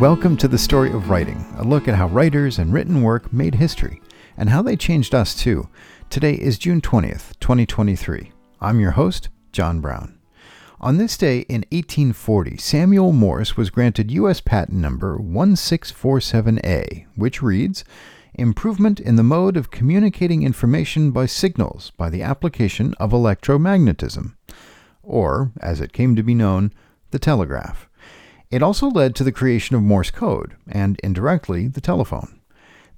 Welcome to the story of writing, a look at how writers and written work made history, and how they changed us too. Today is June 20th, 2023. I'm your host, John Brown. On this day in 1840, Samuel Morse was granted U.S. patent number 1647A, which reads Improvement in the mode of communicating information by signals by the application of electromagnetism, or, as it came to be known, the telegraph. It also led to the creation of Morse code, and indirectly, the telephone.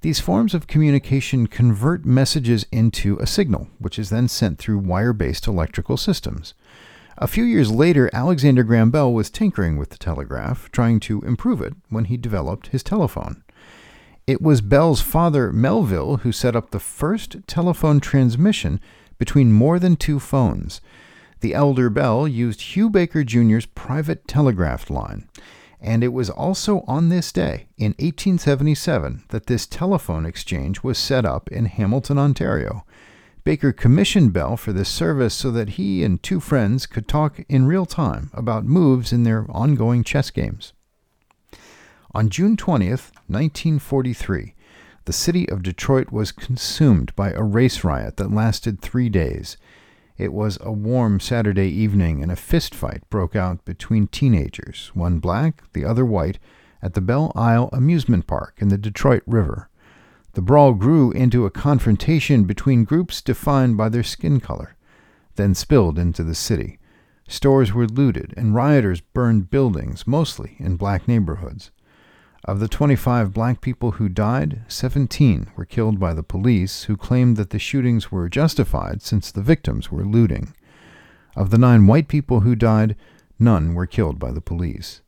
These forms of communication convert messages into a signal, which is then sent through wire based electrical systems. A few years later, Alexander Graham Bell was tinkering with the telegraph, trying to improve it, when he developed his telephone. It was Bell's father, Melville, who set up the first telephone transmission between more than two phones. The elder Bell used Hugh Baker Jr.'s private telegraph line. And it was also on this day, in 1877, that this telephone exchange was set up in Hamilton, Ontario. Baker commissioned Bell for this service so that he and two friends could talk in real time about moves in their ongoing chess games. On June 20th, 1943, the city of Detroit was consumed by a race riot that lasted three days. It was a warm Saturday evening, and a fistfight broke out between teenagers, one black, the other white, at the Belle Isle Amusement Park in the Detroit River. The brawl grew into a confrontation between groups defined by their skin color, then spilled into the city. Stores were looted, and rioters burned buildings, mostly in black neighborhoods. Of the 25 black people who died, 17 were killed by the police, who claimed that the shootings were justified since the victims were looting. Of the nine white people who died, none were killed by the police.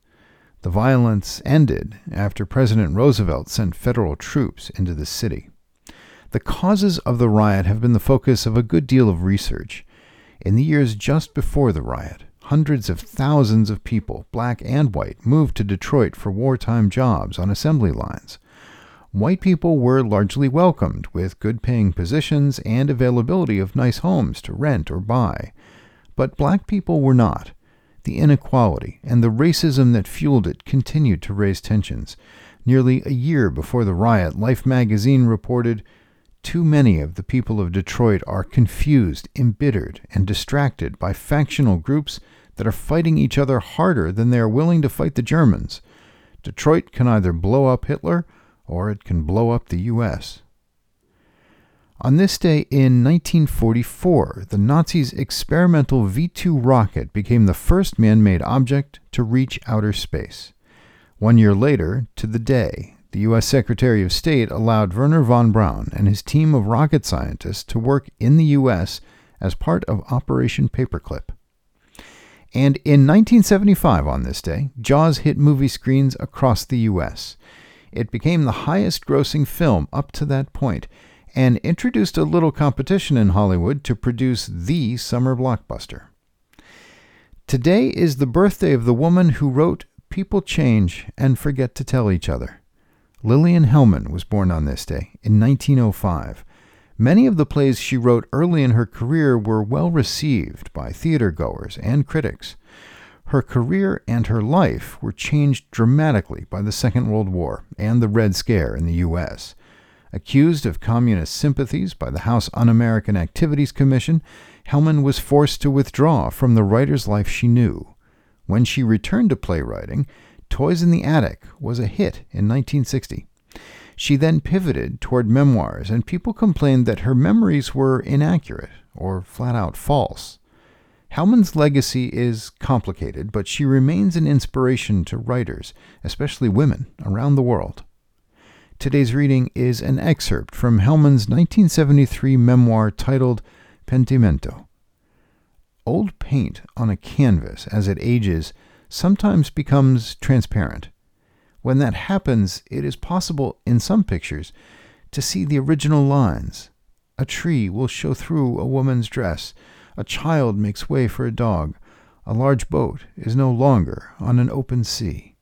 The violence ended after President Roosevelt sent federal troops into the city. The causes of the riot have been the focus of a good deal of research. In the years just before the riot, hundreds of thousands of people, black and white, moved to Detroit for wartime jobs on assembly lines. White people were largely welcomed with good paying positions and availability of nice homes to rent or buy. But black people were not. The inequality and the racism that fueled it continued to raise tensions. Nearly a year before the riot, Life magazine reported too many of the people of Detroit are confused, embittered, and distracted by factional groups that are fighting each other harder than they are willing to fight the Germans. Detroit can either blow up Hitler or it can blow up the U.S. On this day in 1944, the Nazis' experimental V 2 rocket became the first man made object to reach outer space. One year later, to the day, the U.S. Secretary of State allowed Wernher von Braun and his team of rocket scientists to work in the U.S. as part of Operation Paperclip. And in 1975, on this day, Jaws hit movie screens across the U.S. It became the highest grossing film up to that point and introduced a little competition in Hollywood to produce the summer blockbuster. Today is the birthday of the woman who wrote People Change and Forget to Tell Each Other. Lillian Hellman was born on this day in 1905. Many of the plays she wrote early in her career were well received by theater goers and critics. Her career and her life were changed dramatically by the Second World War and the Red Scare in the U.S. Accused of communist sympathies by the House Un American Activities Commission, Hellman was forced to withdraw from the writer's life she knew. When she returned to playwriting, Toys in the Attic was a hit in 1960. She then pivoted toward memoirs, and people complained that her memories were inaccurate or flat out false. Hellman's legacy is complicated, but she remains an inspiration to writers, especially women, around the world. Today's reading is an excerpt from Hellman's 1973 memoir titled Pentimento. Old paint on a canvas, as it ages, sometimes becomes transparent. When that happens, it is possible in some pictures to see the original lines. A tree will show through a woman's dress. A child makes way for a dog. A large boat is no longer on an open sea.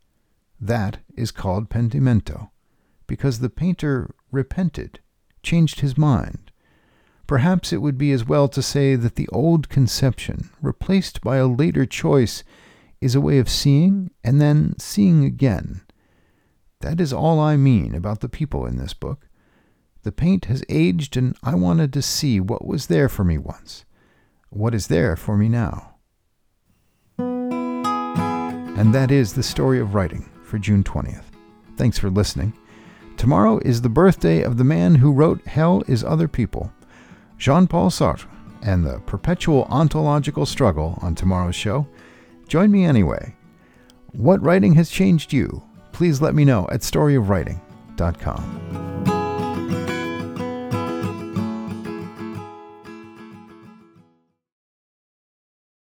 That is called pentimento, because the painter repented, changed his mind. Perhaps it would be as well to say that the old conception, replaced by a later choice, is a way of seeing and then seeing again That is all I mean about the people in this book. The paint has aged, and I wanted to see what was there for me once, what is there for me now. And that is the story of writing for June 20th. Thanks for listening. Tomorrow is the birthday of the man who wrote Hell is Other People, Jean Paul Sartre, and the perpetual ontological struggle on tomorrow's show. Join me anyway. What writing has changed you? Please let me know at storyofwriting.com.